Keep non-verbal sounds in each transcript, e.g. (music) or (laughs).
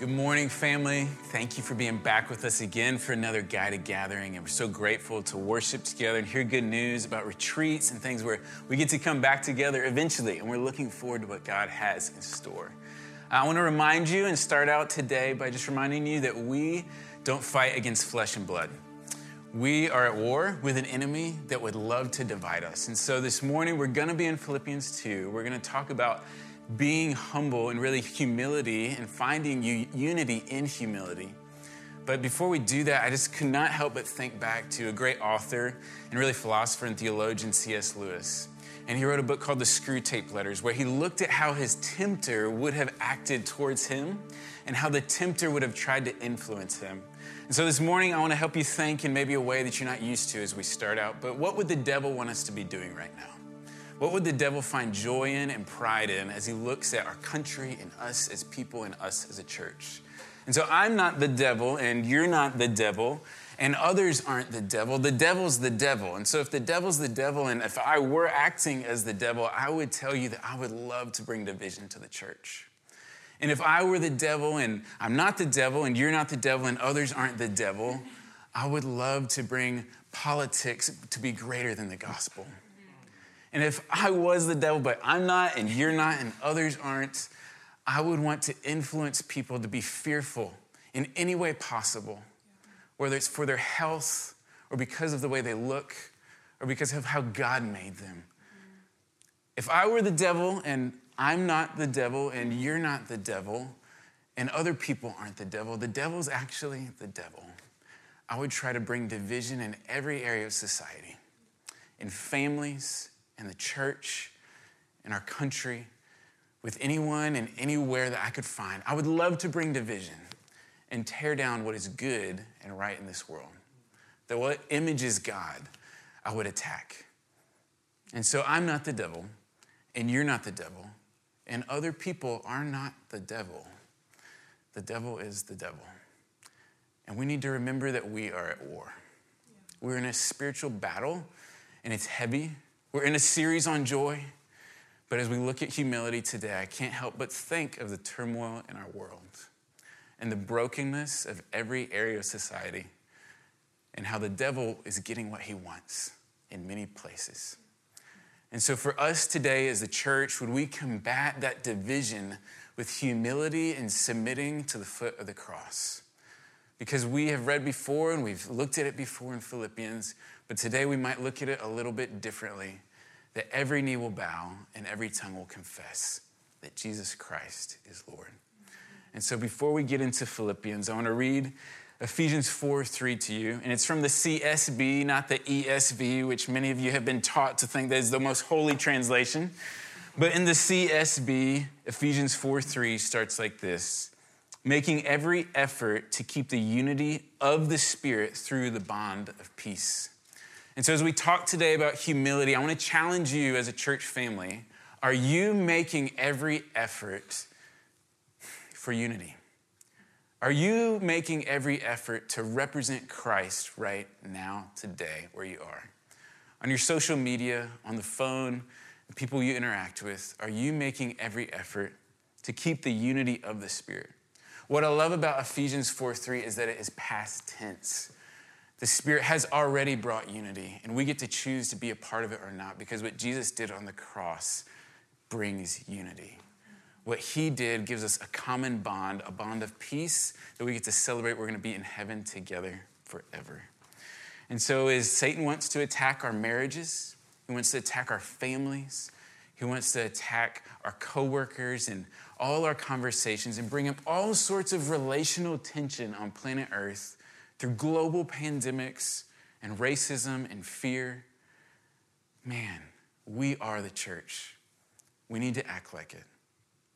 Good morning, family. Thank you for being back with us again for another guided gathering. And we're so grateful to worship together and hear good news about retreats and things where we get to come back together eventually. And we're looking forward to what God has in store. I want to remind you and start out today by just reminding you that we don't fight against flesh and blood. We are at war with an enemy that would love to divide us. And so this morning, we're going to be in Philippians 2. We're going to talk about being humble and really humility and finding unity in humility. But before we do that, I just could not help but think back to a great author and really philosopher and theologian, C.S. Lewis. And he wrote a book called The Screwtape Letters, where he looked at how his tempter would have acted towards him and how the tempter would have tried to influence him. And so this morning, I want to help you think in maybe a way that you're not used to as we start out. But what would the devil want us to be doing right now? What would the devil find joy in and pride in as he looks at our country and us as people and us as a church? And so I'm not the devil, and you're not the devil, and others aren't the devil. The devil's the devil. And so if the devil's the devil, and if I were acting as the devil, I would tell you that I would love to bring division to the church. And if I were the devil, and I'm not the devil, and you're not the devil, and others aren't the devil, I would love to bring politics to be greater than the gospel. And if I was the devil, but I'm not, and you're not, and others aren't, I would want to influence people to be fearful in any way possible, whether it's for their health or because of the way they look or because of how God made them. If I were the devil and I'm not the devil and you're not the devil and other people aren't the devil, the devil's actually the devil. I would try to bring division in every area of society, in families, in the church, in our country, with anyone and anywhere that I could find. I would love to bring division and tear down what is good and right in this world. That what images God, I would attack. And so I'm not the devil, and you're not the devil, and other people are not the devil. The devil is the devil. And we need to remember that we are at war. We're in a spiritual battle, and it's heavy, we're in a series on joy, but as we look at humility today, I can't help but think of the turmoil in our world and the brokenness of every area of society and how the devil is getting what he wants in many places. And so, for us today as a church, would we combat that division with humility and submitting to the foot of the cross? Because we have read before and we've looked at it before in Philippians, but today we might look at it a little bit differently that every knee will bow and every tongue will confess that Jesus Christ is Lord. And so before we get into Philippians, I want to read Ephesians 4 3 to you. And it's from the CSB, not the ESV, which many of you have been taught to think that is the most holy translation. But in the CSB, Ephesians 4 3 starts like this making every effort to keep the unity of the Spirit through the bond of peace. And so, as we talk today about humility, I want to challenge you as a church family. Are you making every effort for unity? Are you making every effort to represent Christ right now, today, where you are? On your social media, on the phone, the people you interact with, are you making every effort to keep the unity of the Spirit? What I love about Ephesians 4 3 is that it is past tense. The Spirit has already brought unity, and we get to choose to be a part of it or not because what Jesus did on the cross brings unity. What He did gives us a common bond, a bond of peace that we get to celebrate. We're going to be in heaven together forever. And so, as Satan wants to attack our marriages, he wants to attack our families, he wants to attack our coworkers and all our conversations and bring up all sorts of relational tension on planet Earth through global pandemics and racism and fear. Man, we are the church. We need to act like it.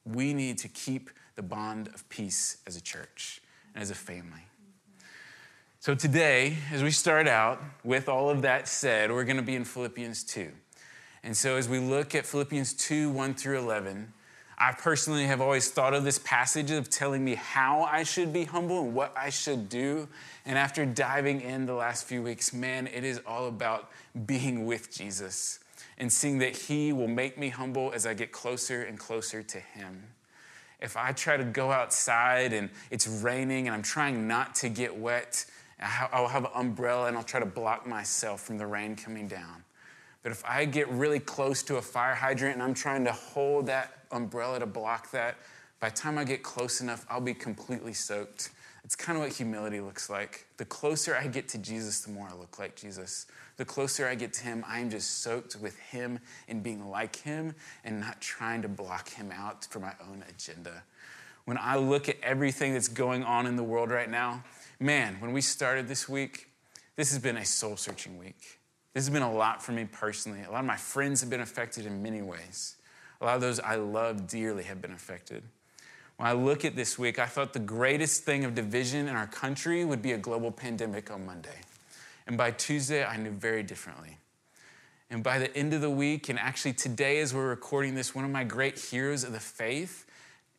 We need to keep the bond of peace as a church and as a family. So, today, as we start out with all of that said, we're going to be in Philippians 2. And so, as we look at Philippians 2 1 through 11, I personally have always thought of this passage of telling me how I should be humble and what I should do. And after diving in the last few weeks, man, it is all about being with Jesus and seeing that He will make me humble as I get closer and closer to Him. if I try to go outside and it's raining and I'm trying not to get wet, I'll have an umbrella and I'll try to block myself from the rain coming down. But if I get really close to a fire hydrant and I'm trying to hold that umbrella to block that, by the time I get close enough, I'll be completely soaked. It's kind of what humility looks like. The closer I get to Jesus, the more I look like Jesus. The closer I get to Him, I'm just soaked with Him and being like Him and not trying to block Him out for my own agenda. When I look at everything that's going on in the world right now, man, when we started this week, this has been a soul searching week. This has been a lot for me personally. A lot of my friends have been affected in many ways. A lot of those I love dearly have been affected. When I look at this week, I thought the greatest thing of division in our country would be a global pandemic on Monday. And by Tuesday, I knew very differently. And by the end of the week, and actually today as we're recording this, one of my great heroes of the faith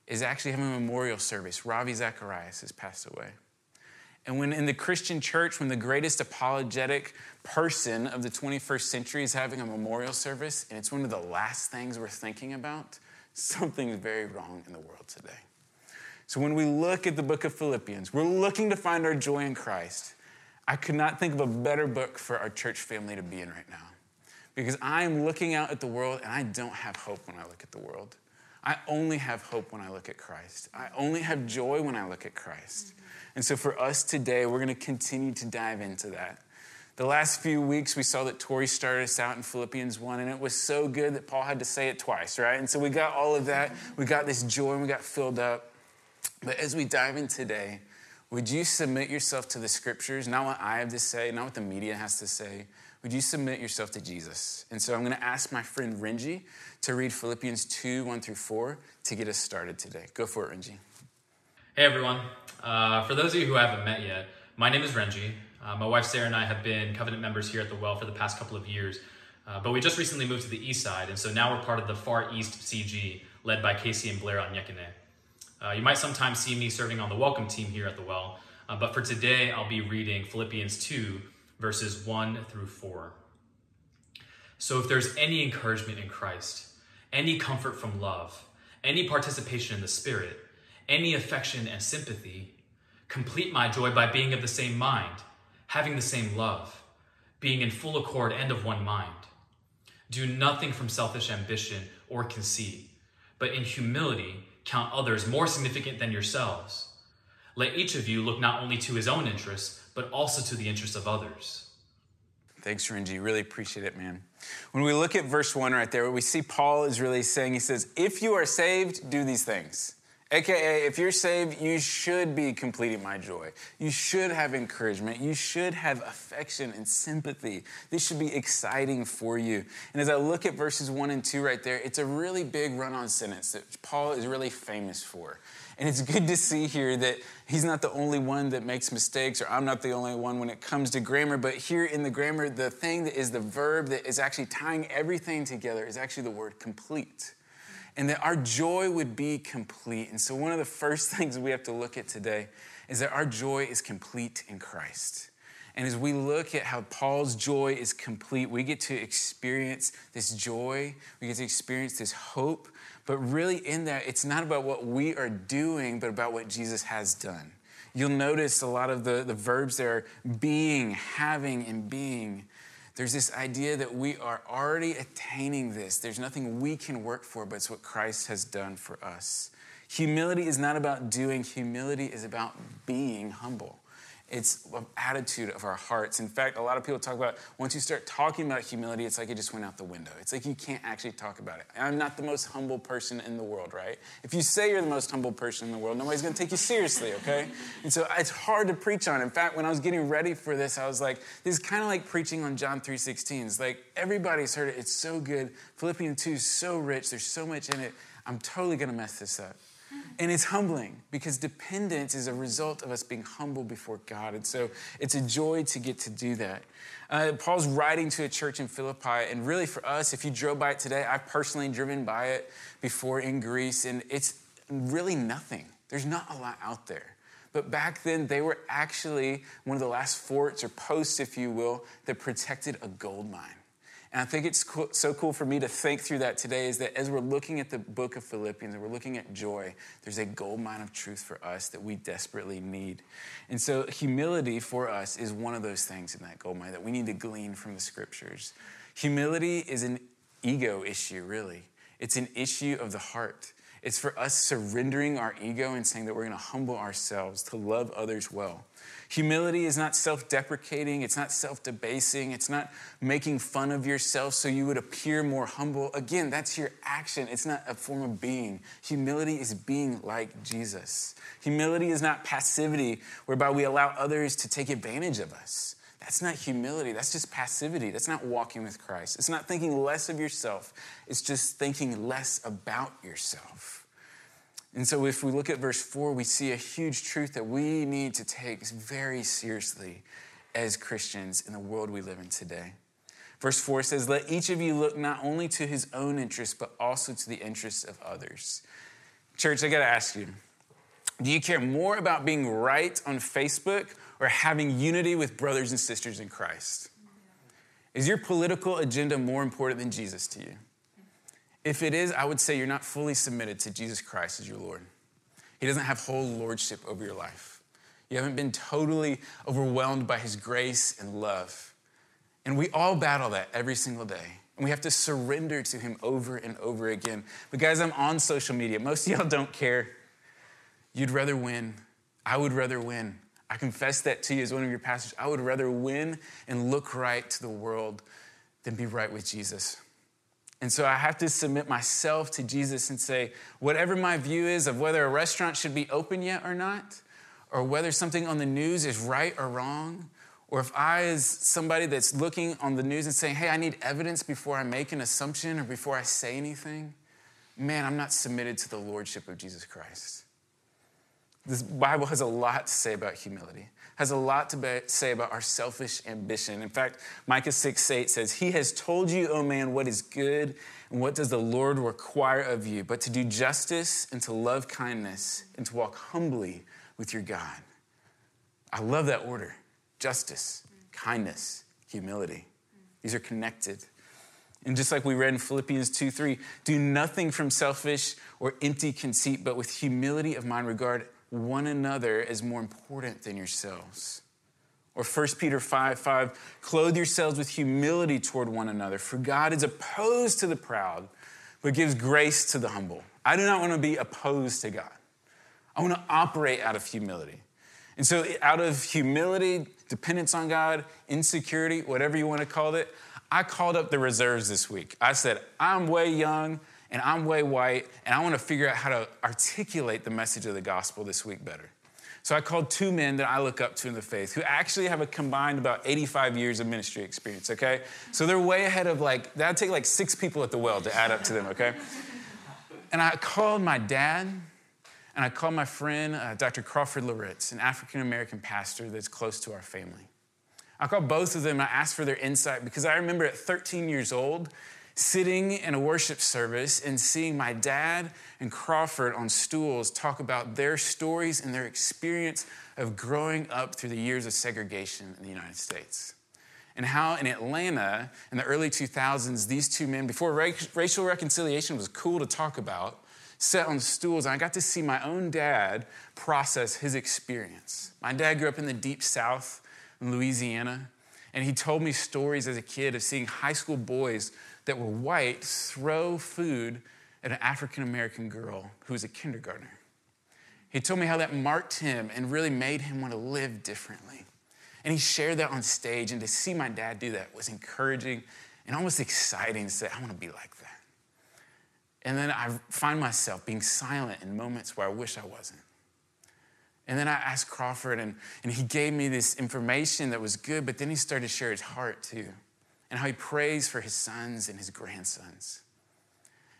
is actually having a memorial service. Ravi Zacharias has passed away. And when in the Christian church, when the greatest apologetic person of the 21st century is having a memorial service, and it's one of the last things we're thinking about, (laughs) something's very wrong in the world today. So when we look at the book of Philippians, we're looking to find our joy in Christ. I could not think of a better book for our church family to be in right now. Because I'm looking out at the world and I don't have hope when I look at the world. I only have hope when I look at Christ. I only have joy when I look at Christ. And so for us today, we're going to continue to dive into that. The last few weeks, we saw that Tori started us out in Philippians 1, and it was so good that Paul had to say it twice, right? And so we got all of that. We got this joy and we got filled up. But as we dive in today, would you submit yourself to the scriptures, not what I have to say, not what the media has to say? Would you submit yourself to Jesus? And so I'm going to ask my friend Renji to read Philippians 2 1 through 4 to get us started today. Go for it, Renji. Hey everyone. Uh, for those of you who haven't met yet, my name is Renji. Uh, my wife Sarah and I have been covenant members here at the Well for the past couple of years, uh, but we just recently moved to the east side, and so now we're part of the Far East CG, led by Casey and Blair Onyekene. Uh, you might sometimes see me serving on the welcome team here at the Well, uh, but for today I'll be reading Philippians 2, verses 1 through 4. So if there's any encouragement in Christ, any comfort from love, any participation in the Spirit, any affection and sympathy. Complete my joy by being of the same mind, having the same love, being in full accord and of one mind. Do nothing from selfish ambition or conceit, but in humility count others more significant than yourselves. Let each of you look not only to his own interests, but also to the interests of others. Thanks, Renji. Really appreciate it, man. When we look at verse 1 right there, what we see Paul is really saying, he says, If you are saved, do these things. AKA, if you're saved, you should be completing my joy. You should have encouragement. You should have affection and sympathy. This should be exciting for you. And as I look at verses one and two right there, it's a really big run on sentence that Paul is really famous for. And it's good to see here that he's not the only one that makes mistakes, or I'm not the only one when it comes to grammar. But here in the grammar, the thing that is the verb that is actually tying everything together is actually the word complete and that our joy would be complete. And so, one of the first (laughs) things we have to look at today is that our joy is complete in Christ. And as we look at how Paul's joy is complete, we get to experience this joy, we get to experience this hope. But really, in that, it's not about what we are doing, but about what Jesus has done. You'll notice a lot of the, the verbs there being, having, and being. There's this idea that we are already attaining this. There's nothing we can work for, but it's what Christ has done for us. Humility is not about doing, humility is about being humble. It's an attitude of our hearts. In fact, a lot of people talk about once you start talking about humility, it's like it just went out the window. It's like you can't actually talk about it. I'm not the most humble person in the world, right? If you say you're the most humble person in the world, nobody's gonna take you seriously, okay? (laughs) And so it's hard to preach on. In fact, when I was getting ready for this, I was like, this is kind of like preaching on John 3:16. It's like everybody's heard it, it's so good. Philippians 2 is so rich, there's so much in it. I'm totally gonna mess this up. And it's humbling because dependence is a result of us being humble before God. And so it's a joy to get to do that. Uh, Paul's writing to a church in Philippi, and really for us, if you drove by it today, I've personally driven by it before in Greece, and it's really nothing. There's not a lot out there. But back then, they were actually one of the last forts or posts, if you will, that protected a gold mine. And I think it's cool, so cool for me to think through that today is that as we're looking at the book of Philippians and we're looking at joy, there's a gold mine of truth for us that we desperately need. And so, humility for us is one of those things in that gold mine that we need to glean from the scriptures. Humility is an ego issue, really, it's an issue of the heart. It's for us surrendering our ego and saying that we're going to humble ourselves to love others well. Humility is not self deprecating, it's not self debasing, it's not making fun of yourself so you would appear more humble. Again, that's your action, it's not a form of being. Humility is being like Jesus. Humility is not passivity whereby we allow others to take advantage of us. That's not humility. That's just passivity. That's not walking with Christ. It's not thinking less of yourself. It's just thinking less about yourself. And so, if we look at verse 4, we see a huge truth that we need to take very seriously as Christians in the world we live in today. Verse 4 says, Let each of you look not only to his own interests, but also to the interests of others. Church, I gotta ask you do you care more about being right on Facebook or having unity with brothers and sisters in Christ? Is your political agenda more important than Jesus to you? If it is, I would say you're not fully submitted to Jesus Christ as your Lord. He doesn't have whole lordship over your life. You haven't been totally overwhelmed by His grace and love. And we all battle that every single day. And we have to surrender to Him over and over again. But guys, I'm on social media. Most of y'all don't care. You'd rather win. I would rather win. I confess that to you as one of your pastors. I would rather win and look right to the world than be right with Jesus. And so I have to submit myself to Jesus and say, whatever my view is of whether a restaurant should be open yet or not, or whether something on the news is right or wrong, or if I, as somebody that's looking on the news and saying, hey, I need evidence before I make an assumption or before I say anything, man, I'm not submitted to the lordship of Jesus Christ. This Bible has a lot to say about humility, has a lot to be, say about our selfish ambition. In fact, Micah 6 8 says, He has told you, O man, what is good and what does the Lord require of you, but to do justice and to love kindness and to walk humbly with your God. I love that order justice, kindness, humility. These are connected. And just like we read in Philippians 2 3, do nothing from selfish or empty conceit, but with humility of mind regard one another as more important than yourselves. Or 1 Peter 5 5, clothe yourselves with humility toward one another, for God is opposed to the proud, but gives grace to the humble. I do not want to be opposed to God. I want to operate out of humility. And so, out of humility, dependence on God, insecurity, whatever you want to call it, I called up the reserves this week. I said, I'm way young and I'm way white, and I want to figure out how to articulate the message of the gospel this week better. So I called two men that I look up to in the faith who actually have a combined about 85 years of ministry experience, okay? So they're way ahead of like, that'd take like six people at the well to add up to them, okay? And I called my dad, and I called my friend, uh, Dr. Crawford Loritts, an African American pastor that's close to our family. I called both of them and I asked for their insight because I remember at 13 years old, sitting in a worship service and seeing my dad and Crawford on stools talk about their stories and their experience of growing up through the years of segregation in the United States. And how in Atlanta in the early 2000s, these two men, before racial reconciliation was cool to talk about, sat on stools. And I got to see my own dad process his experience. My dad grew up in the deep south in Louisiana. And he told me stories as a kid of seeing high school boys that were white throw food at an African American girl who was a kindergartner. He told me how that marked him and really made him want to live differently. And he shared that on stage, and to see my dad do that was encouraging and almost exciting to say, I want to be like that. And then I find myself being silent in moments where I wish I wasn't. And then I asked Crawford, and, and he gave me this information that was good, but then he started to share his heart too and how he prays for his sons and his grandsons.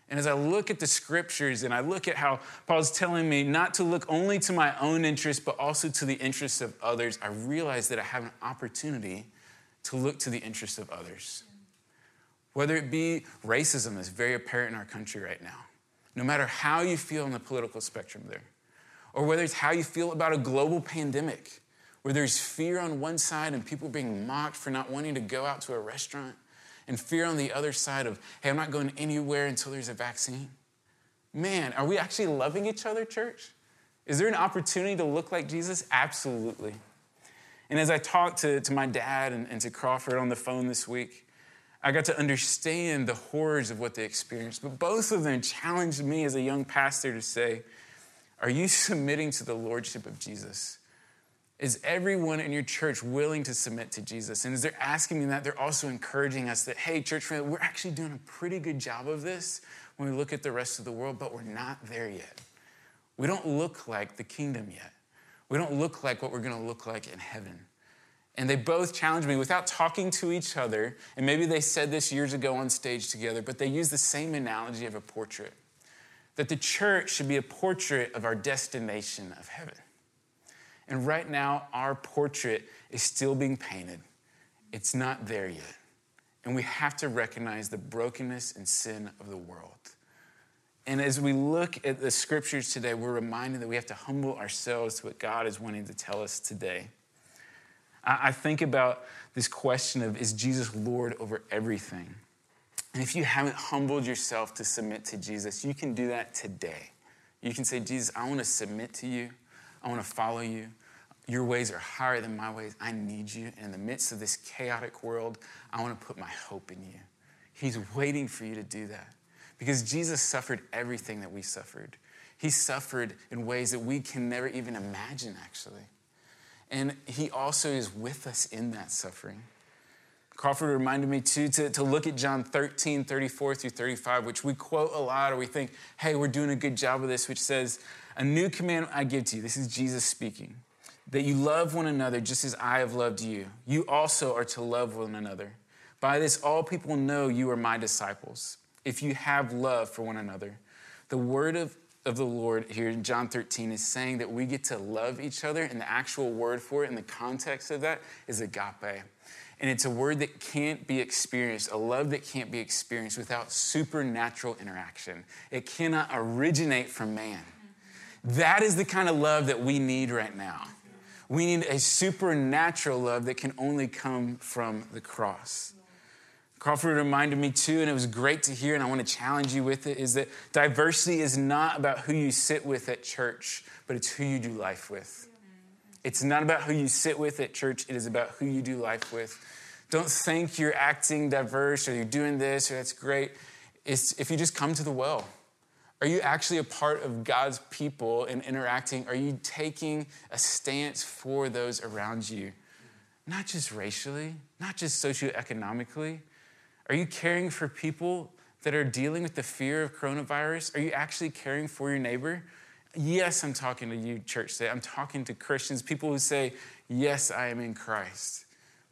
And as I look at the scriptures and I look at how Paul's telling me not to look only to my own interests, but also to the interests of others, I realize that I have an opportunity to look to the interests of others. Whether it be racism that's very apparent in our country right now, no matter how you feel on the political spectrum there, or whether it's how you feel about a global pandemic where there's fear on one side and people being mocked for not wanting to go out to a restaurant, and fear on the other side of, hey, I'm not going anywhere until there's a vaccine. Man, are we actually loving each other, church? Is there an opportunity to look like Jesus? Absolutely. And as I talked to, to my dad and, and to Crawford on the phone this week, I got to understand the horrors of what they experienced. But both of them challenged me as a young pastor to say, Are you (laughs) submitting to the lordship of Jesus? Is everyone in your church willing to submit to Jesus? And as they're asking me that, they're also encouraging us that, hey, church family, we're actually doing a pretty good job of this when we look at the rest of the world, but we're not there yet. We don't look like the kingdom yet. We don't look like what we're going to look like in heaven. And they both challenged me without talking to each other. And maybe they said this years ago on stage together, but they used the same analogy of a portrait that the church should be a portrait of our destination of heaven. And right now, our portrait is still being painted. It's not there yet. And we have to recognize the brokenness and sin of the world. And as we look at the scriptures today, we're reminded that we have to humble ourselves to what God is wanting to tell us today. I think about this question of is Jesus Lord over everything? And if you haven't humbled yourself to submit to Jesus, you can do that today. You can say, Jesus, I want to submit to you. I want to follow you. Your ways are higher than my ways. I need you. And in the midst of this chaotic world, I want to put my hope in you. He's waiting for you to do that because Jesus suffered everything that we suffered. He suffered in ways that we can never even imagine, actually. And He also is with us in that suffering. Crawford reminded me too to, to look at John 13, 34 through 35, which we quote a lot, or we think, hey, we're doing a good job of this, which says, A new command I give to you. This is Jesus speaking that you love one another just as I have loved you. You also are to love one another. By this, all people know you are my disciples, if you have love for one another. The word of, of the Lord here in John 13 is saying that we get to love each other, and the actual word for it in the context of that is agape. And it's a word that can't be experienced, a love that can't be experienced without supernatural interaction. It cannot originate from man. That is the kind of love that we need right now. We need a supernatural love that can only come from the cross. Crawford reminded me too, and it was great to hear, and I want to challenge you with it, is that diversity is not about who you sit with at church, but it's who you do life with. It's not about who you sit with at church, it is about who you do life with. Don't think you're acting diverse or you're doing this or that's great. It's if you just come to the well. Are you actually a part of God's people and interacting? Are you taking a stance for those around you? Not just racially, not just socioeconomically. Are you caring for people that are dealing with the fear of coronavirus? Are you actually caring for your neighbor? Yes, I'm talking to you, church today. I'm talking to Christians, people who say, Yes, I am in Christ.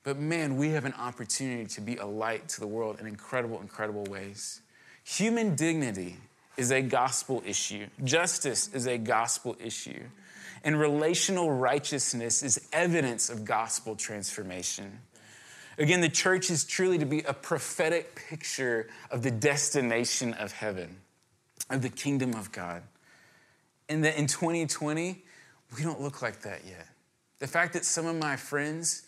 But man, we have an opportunity to be a light to the world in incredible, incredible ways. Human dignity is a gospel issue, justice is a gospel issue, and relational righteousness is evidence of gospel transformation. Again, the church is truly to be a prophetic picture of the destination of heaven, of the kingdom of God. And that in 2020, we don't look like that yet. The fact that some of my friends,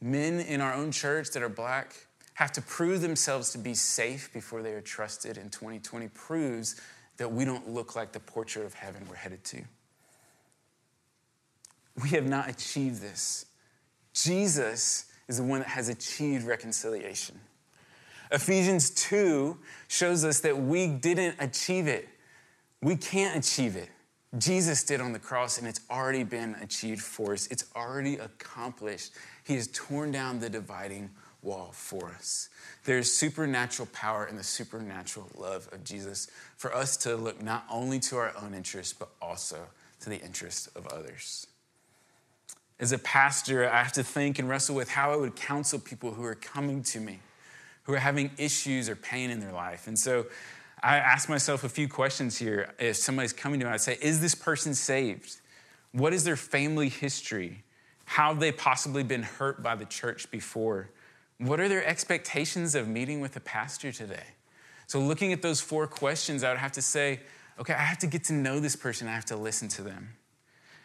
men in our own church that are black, have to prove themselves to be safe before they are trusted in 2020 proves that we don't look like the portrait of heaven we're headed to. We have not achieved this. Jesus is the one that has achieved reconciliation. Ephesians 2 shows us that we didn't achieve it. We can't achieve it. Jesus did on the cross, and it's already been achieved for us. It's already accomplished. He has torn down the dividing wall for us. There's supernatural power in the supernatural love of Jesus for us to look not only to our own interests, but also to the interests of others. As a pastor, I have to think and wrestle with how I would counsel people who are coming to me, who are having issues or pain in their life. And so I ask myself a few questions here. If somebody's coming to me, I'd say, Is this person saved? What is their family history? How have they possibly been hurt by the church before? What are their expectations of meeting with a pastor today? So, looking at those four questions, I would have to say, okay, I have to get to know this person, I have to listen to them.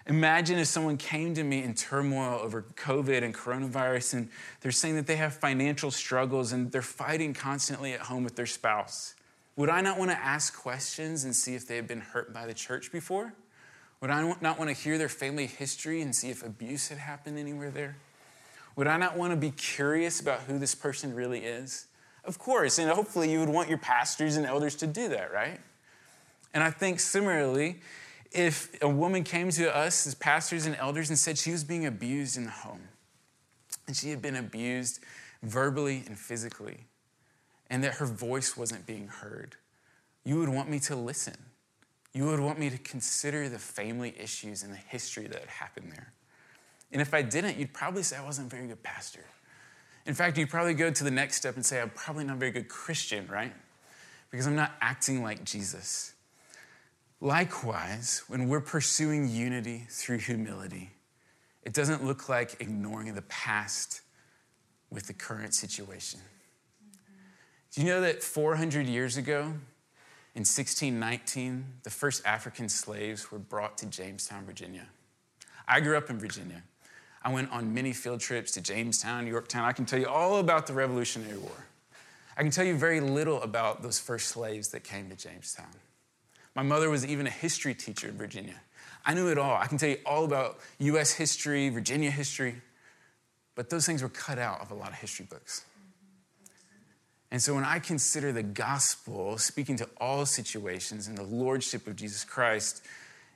Imagine if someone came to me in turmoil over COVID and coronavirus and they're saying that they have financial struggles and they're fighting constantly at home with their spouse. Would I not want to ask questions and see if they have been hurt by the church before? Would I not want to hear their family history and see if abuse had happened anywhere there? Would I not want to be curious about who this person really is? Of course, and hopefully you would want your pastors and elders to do that, right? And I think similarly, if a woman came to us as pastors and elders and said she was being abused in the home, and she had been abused verbally and physically, and that her voice wasn't being heard, you would want me to listen. You would want me to consider the family issues and the history that had happened there. And if I didn't, you'd probably say I wasn't a very good pastor. In fact, you'd probably go to the next step and say, I'm probably not a very good Christian, right? Because I'm not acting like Jesus. Likewise, when we're pursuing unity through humility, it doesn't look like ignoring the past with the current situation. Do you know that 400 years ago, in 1619, the first African slaves were brought to Jamestown, Virginia? I grew up in Virginia. I went on many field trips to Jamestown, Yorktown. I can tell you all about the Revolutionary War. I can tell you very little about those first slaves that came to Jamestown. My mother was even a history teacher in Virginia. I knew it all. I can tell you all about US history, Virginia history, but those things were cut out of a lot of history books. And so when I consider the gospel speaking to all situations and the lordship of Jesus Christ,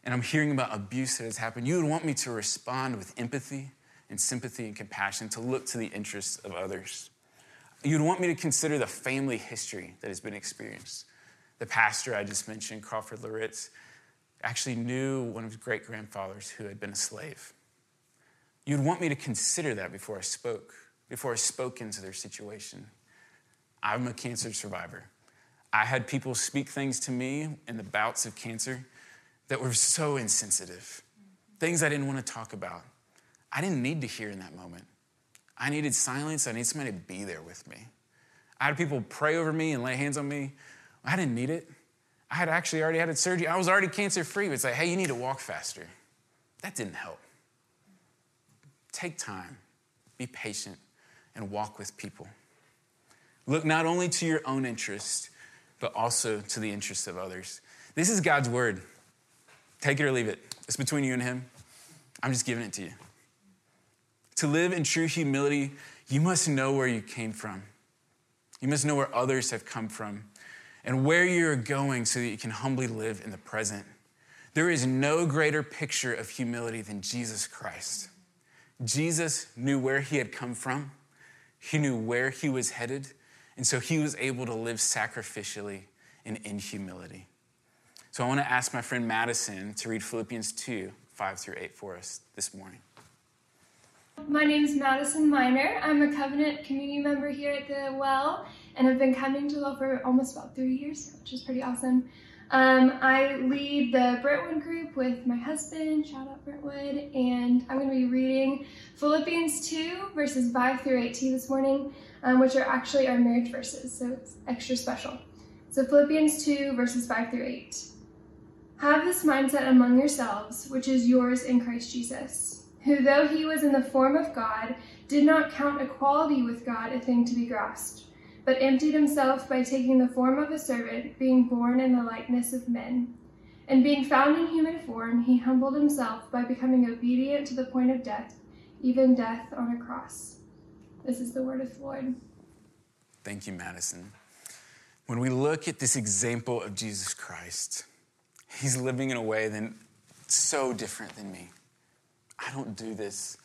and I'm hearing about abuse that has happened, you would want me to respond with empathy and sympathy and compassion to look to the interests of others. You'd want me to consider the family history that has been experienced. The pastor I just mentioned, Crawford Loritts, actually knew one of his great grandfathers who had been a slave. You'd want me to consider that before I spoke, before I spoke into their situation. I'm a cancer survivor. I had people speak things to me in the bouts of cancer that were so insensitive, things I didn't want to talk about. I didn't need to hear in that moment. I needed silence. I needed somebody to be there with me. I had people pray over me and lay hands on me. I didn't need it. I had actually already had surgery. I was already cancer free. It's like, hey, you need to walk faster. That didn't help. Take time, be patient, and walk with people. Look not only to your own interest, but also to the interests of others. This is God's word. Take it or leave it. It's between you and Him. I'm just giving it to you. To live in true humility, you must know where you came from. You must know where others have come from and where you're going so that you can humbly live in the present. There is no greater picture of humility than Jesus Christ. Jesus knew where he had come from, he knew where he was headed, and so he was able to live sacrificially and in humility. So I want to ask my friend Madison to read Philippians 2 5 through 8 for us this morning. My name is Madison Miner. I'm a covenant community member here at the Well, and I've been coming to the Well for almost about three years, which is pretty awesome. Um, I lead the Brentwood group with my husband, shout out Brentwood, and I'm going to be reading Philippians 2, verses 5 through 18 this morning, um, which are actually our marriage verses, so it's extra special. So Philippians 2, verses 5 through 8. Have this mindset among yourselves, which is yours in Christ Jesus, who, though he was in the form of God, did not count equality with God a thing to be grasped, but emptied himself by taking the form of a servant, being born in the likeness of men. And being found in human form, he humbled himself by becoming obedient to the point of death, even death on a cross. This is the word of the Lord. Thank you, Madison. When we look at this example of Jesus Christ, He's living in a way then so different than me. I don't do this.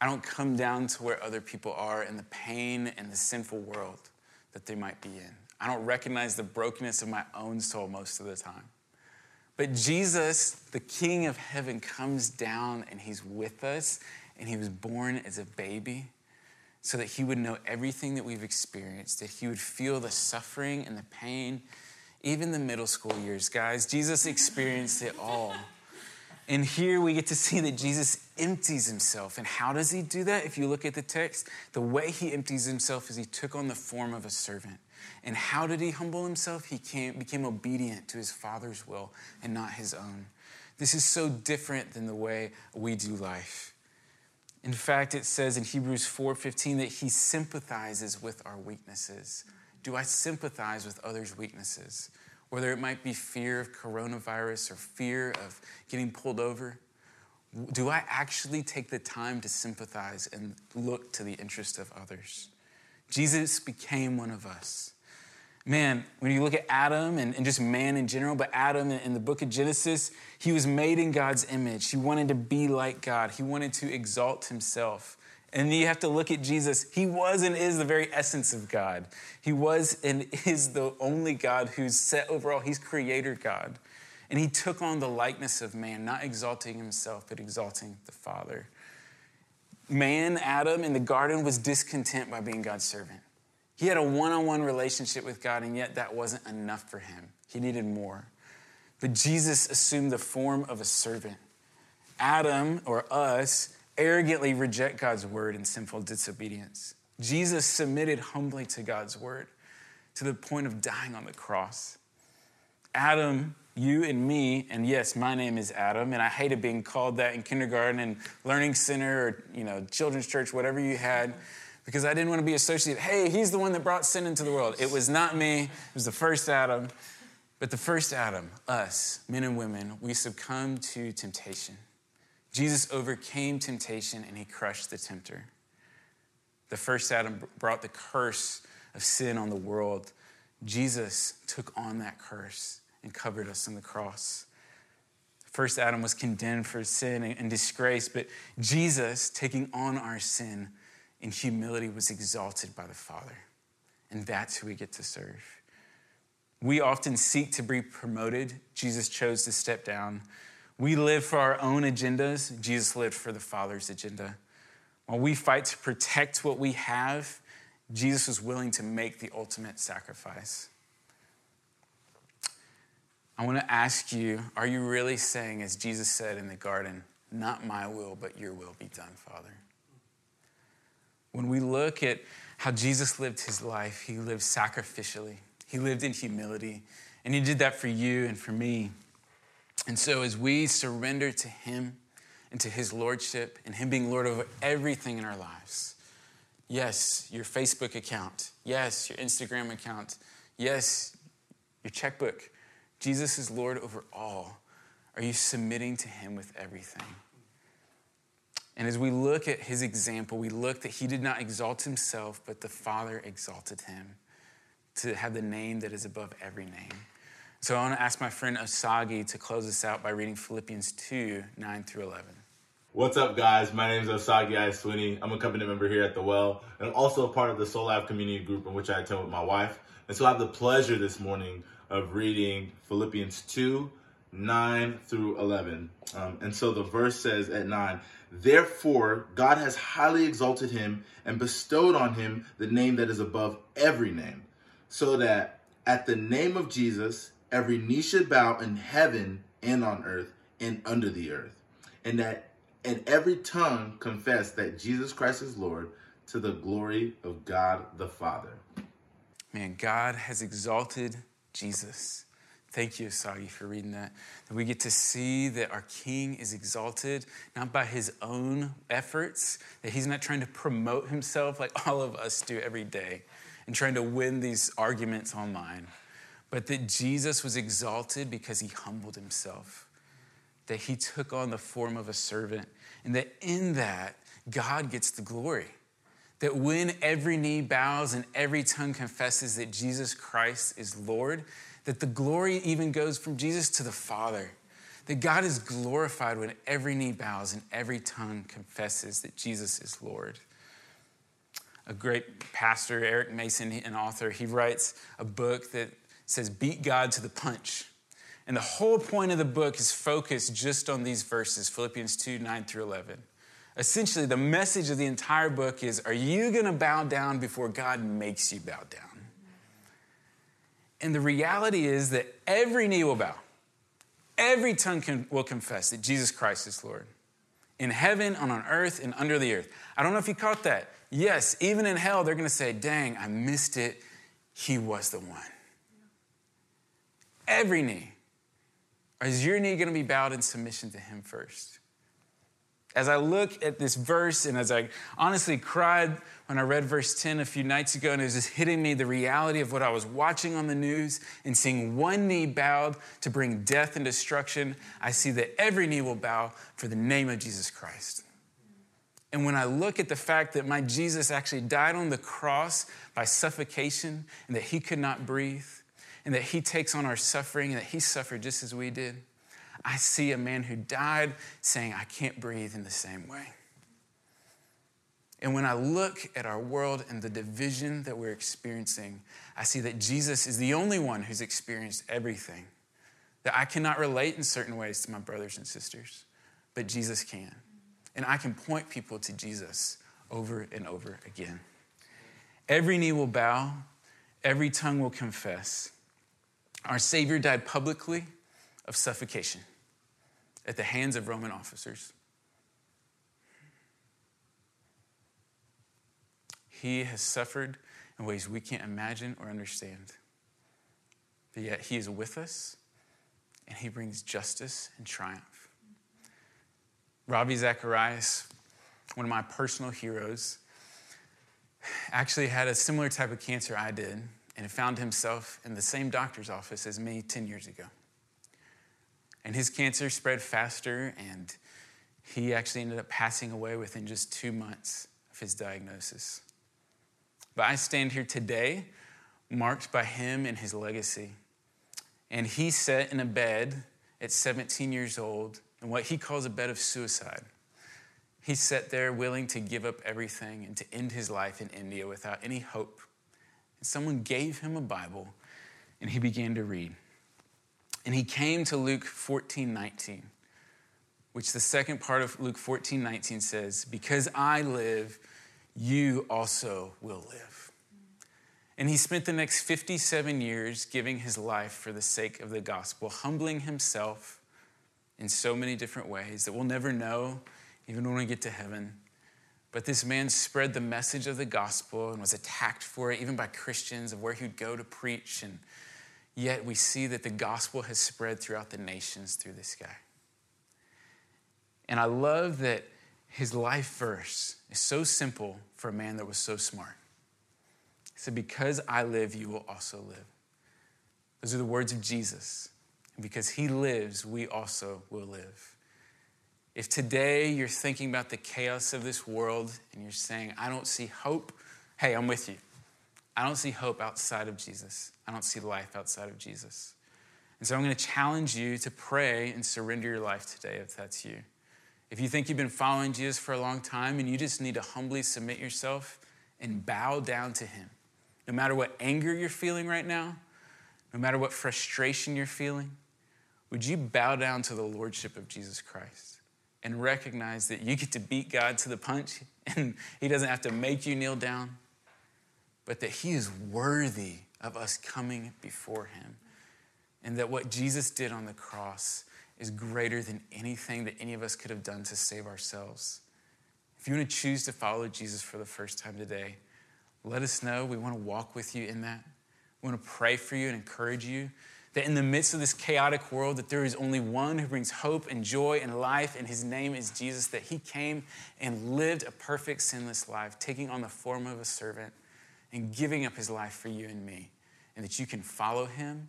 I don't come down to where other people are in the pain and the sinful world that they might be in. I don't recognize the brokenness of my own soul most of the time. But Jesus, the King of heaven, comes down and he's with us, and he was born as a baby so that he would know everything that we've experienced, that he would feel the suffering and the pain even the middle school years, guys. Jesus experienced it all. And here we get to see that Jesus empties himself. And how does he do that? If you look at the text, the way he empties himself is he took on the form of a servant. And how did he humble himself? He came, became obedient to his Father's will and not his own. This is so different than the way we do life. In fact, it says in Hebrews 4:15 that he sympathizes with our weaknesses. Do I sympathize with others' weaknesses? Whether it might be fear of coronavirus or fear of getting pulled over, do I actually take the time to sympathize and look to the interest of others? Jesus became one of us. Man, when you look at Adam and, and just man in general, but Adam in, in the book of Genesis, he was made in God's image. He wanted to be like God, he wanted to exalt himself. And you have to look at Jesus. He was and is the very essence of God. He was and is the only God who's set over all. He's creator God. And he took on the likeness of man, not exalting himself, but exalting the Father. Man, Adam, in the garden was discontent by being God's servant. He had a one on one relationship with God, and yet that wasn't enough for him. He needed more. But Jesus assumed the form of a servant. Adam, or us, arrogantly reject God's word in sinful disobedience. Jesus submitted humbly to God's word to the point of dying on the cross. Adam, you and me, and yes, my name is Adam, and I hated being called that in kindergarten and learning center or you know children's church, whatever you had, because I didn't want to be associated. Hey, he's the one that brought sin into the world. It was not me. It was the first Adam. But the first Adam, us, men and women, we succumbed to temptation. Jesus overcame temptation and he crushed the tempter. The first Adam brought the curse of sin on the world. Jesus took on that curse and covered us on the cross. First Adam was condemned for sin and disgrace, but Jesus, taking on our sin in humility, was exalted by the Father. And that's who we get to serve. We often seek to be promoted. Jesus chose to step down. We live for our own agendas. Jesus lived for the Father's agenda. While we fight to protect what we have, Jesus was willing to make the ultimate sacrifice. I want to ask you are you really saying, as Jesus said in the garden, not my will, but your will be done, Father? When we look at how Jesus lived his life, he lived sacrificially, he lived in humility, and he did that for you and for me. And so, as we surrender to him and to his lordship and him being Lord over everything in our lives, yes, your Facebook account, yes, your Instagram account, yes, your checkbook, Jesus is Lord over all. Are you submitting to Him with everything? And as we look at His example, we look that He did not exalt Himself, but the Father exalted Him to have the name that is above every name. So I want to ask my friend Osagi to close us out by reading Philippians 2 9 through 11. What's up, guys? My name is Osagi Iswini. I'm a covenant member here at The Well, and I'm also a part of the Soul Life community group in which I attend with my wife. And so I have the pleasure this morning of reading Philippians 2 9 through 11. Um, and so the verse says at 9, Therefore, God has highly exalted him and bestowed on him the name that is above every name, so that at the name of Jesus, every knee should bow in heaven and on earth and under the earth, and that and every tongue confess that Jesus Christ is Lord to the glory of God the Father. Man, God has exalted Jesus. Thank you, Sagi, for reading that. That we get to see that our King is exalted, not by his own efforts, that he's not trying to promote himself like (laughs) all of us do every day and trying to win these arguments online, but that Jesus was exalted because he humbled himself, that he took on the form of a servant, and that in that, God gets the glory that when every knee bows and every tongue confesses that Jesus Christ is Lord, that the glory even goes from Jesus to the Father. That God is glorified when every knee bows and every tongue confesses that Jesus is Lord. A great pastor, Eric Mason, an author, he writes a book that says, Beat God to the punch. And the whole point of the book is focused just on these verses Philippians 2 9 through 11. Essentially, the message of the entire book is Are you going to bow down before God makes you bow down? And the reality is that every knee will bow, every tongue can, will confess that Jesus Christ is Lord. In heaven, and on earth, and under the earth. I don't know if you caught that. Yes, even in hell, they're going to say, Dang, I missed it. He was the one. Every knee. Is your knee going to be bowed in submission to Him first? As I look at this verse and as I honestly cried when I read verse 10 a few nights ago, and it was just hitting me the reality of what I was watching on the news and seeing one knee bowed to bring death and destruction, I see that every knee will bow for the name of Jesus Christ. And when I look at the fact that my Jesus actually died on the cross by suffocation and that he could not breathe, and that he takes on our suffering and that he suffered just as we did, I see a man who died saying, I can't breathe in the same way. And when I look at our world and the division that we're experiencing, I see that Jesus is the only one who's experienced everything. That I cannot relate in certain ways to my brothers and sisters, but Jesus can. And I can point people to Jesus over and over again. Every knee will bow, every tongue will confess. Our Savior died publicly of suffocation at the hands of Roman officers. He has suffered in ways we can't imagine or understand. But yet, He is with us and He brings justice and triumph. Ravi Zacharias, one of my personal heroes, actually had a similar type of cancer I did and found himself in the same doctor's office as me 10 years ago. And his cancer spread faster, and he actually ended up passing away within just two months of his diagnosis. But I stand here today marked by him and his legacy. And he sat in a bed at 17 years old in what he calls a bed of suicide. He sat there willing to give up everything and to end his life in India without any hope. And someone gave him a Bible and he began to read. And he came to Luke 14 19, which the second part of Luke 14 19 says, Because I live, you also will live. And he spent the next 57 years giving his life for the sake of the gospel, humbling himself in so many different ways that we'll never know, even when we get to heaven. But this man spread the message of the gospel and was attacked for it, even by Christians, of where he'd go to preach. And yet we see that the gospel has spread throughout the nations through this guy. And I love that his life verse is so simple for a man that was so smart. He said, Because I live, you will also live. Those are the words of Jesus. And because he lives, we also will live. If today you're thinking about the chaos of this world and you're saying, I don't see hope, hey, I'm with you. I don't see hope outside of Jesus. I don't see life outside of Jesus. And so I'm going to challenge you to pray and surrender your life today if that's you. If you think you've been following Jesus for a long time and you just need to humbly submit yourself and bow down to Him, no matter what anger you're feeling right now, no matter what frustration you're feeling, would you bow down to the Lordship of Jesus Christ and recognize that you get to beat God to the punch (laughs) and He doesn't have to make you kneel down, but that He is worthy of us coming before Him and that what Jesus did on the cross is greater than anything that any of us could have done to save ourselves. If you want to choose to follow Jesus for the first time today, let us know. We want to walk with you in that. We want to pray for you and encourage you that in the midst of this chaotic world that there is only one who brings hope and joy and life and his name is Jesus that he came and lived a perfect sinless life taking on the form of a servant and giving up his life for you and me and that you can follow him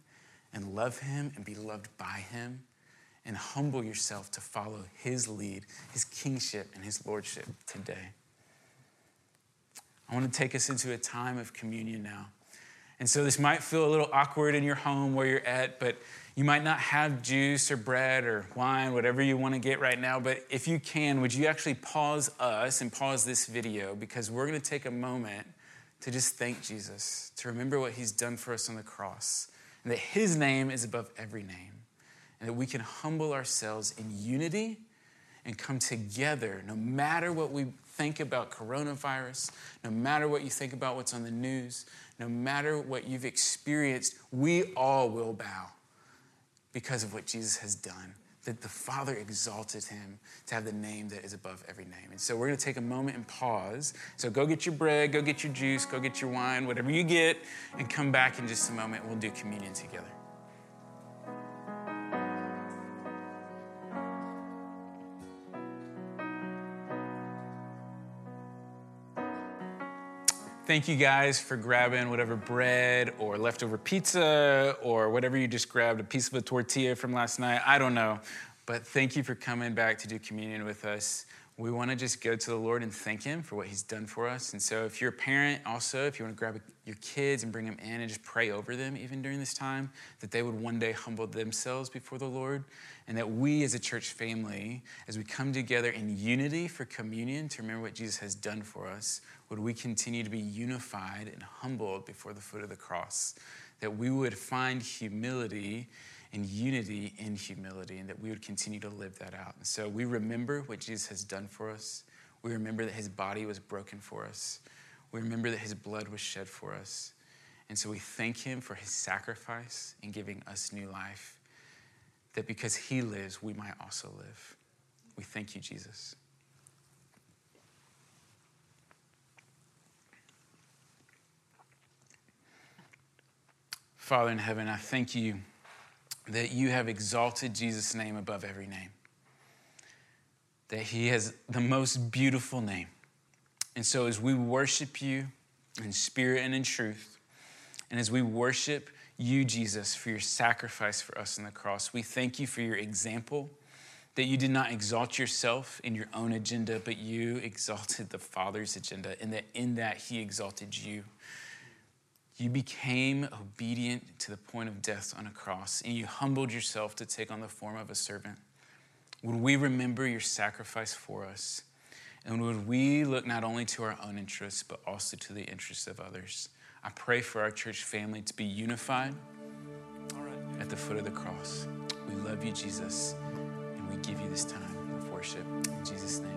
and love him and be loved by him and humble yourself to follow his lead, his kingship, and his lordship today. I want to take us into a time of communion now. And so this might feel a little awkward in your home where you're at, but you might not have juice or bread or wine, whatever you want to get right now. But if you can, would you actually pause us and pause this video because we're going to take a moment to just thank Jesus, to remember what he's done for us on the cross, and that his name is above every name and that we can humble ourselves in unity and come together no matter what we think about coronavirus, no matter what you think about what's on the news, no matter what you've experienced, we all will bow because of what Jesus has done. That the Father exalted him to have the name that is above every name. And so we're going to take a moment and pause. So go get your bread, go get your juice, go get your wine, whatever you get, and come back in just a moment. We'll do communion together. Thank you guys for grabbing whatever bread or leftover pizza or whatever you just grabbed, a piece of a tortilla from last night. I don't know. But thank you for coming back to do communion with us. We want to just go to the Lord and thank Him for what He's done for us. And so, if you're a parent, also, if you want to grab your kids and bring them in and just pray over them, even during this time, that they would one day humble themselves before the Lord, and that we as a church family, as we come together in unity for communion to remember what Jesus has done for us, would we continue to be unified and humbled before the foot of the cross? That we would find humility and unity in humility, and that we would continue to live that out. And so we remember what Jesus has done for us. We remember that his body was broken for us. We remember that his blood was shed for us. And so we thank him for his sacrifice in giving us new life, that because he lives, we might also live. We thank you, Jesus. Father in heaven, I thank you that you have exalted Jesus' name above every name, that he has the most beautiful name. And so, as we worship you in spirit and in truth, and as we worship you, Jesus, for your sacrifice for us on the cross, we thank you for your example, that you did not exalt yourself in your own agenda, but you exalted the Father's agenda, and that in that he exalted you. You became obedient to the point of death on a cross, and you humbled yourself to take on the form of a servant. Would we remember your sacrifice for us? And would we look not only to our own interests, but also to the interests of others? I pray for our church family to be unified at the foot of the cross. We love you, Jesus, and we give you this time of worship. In Jesus' name.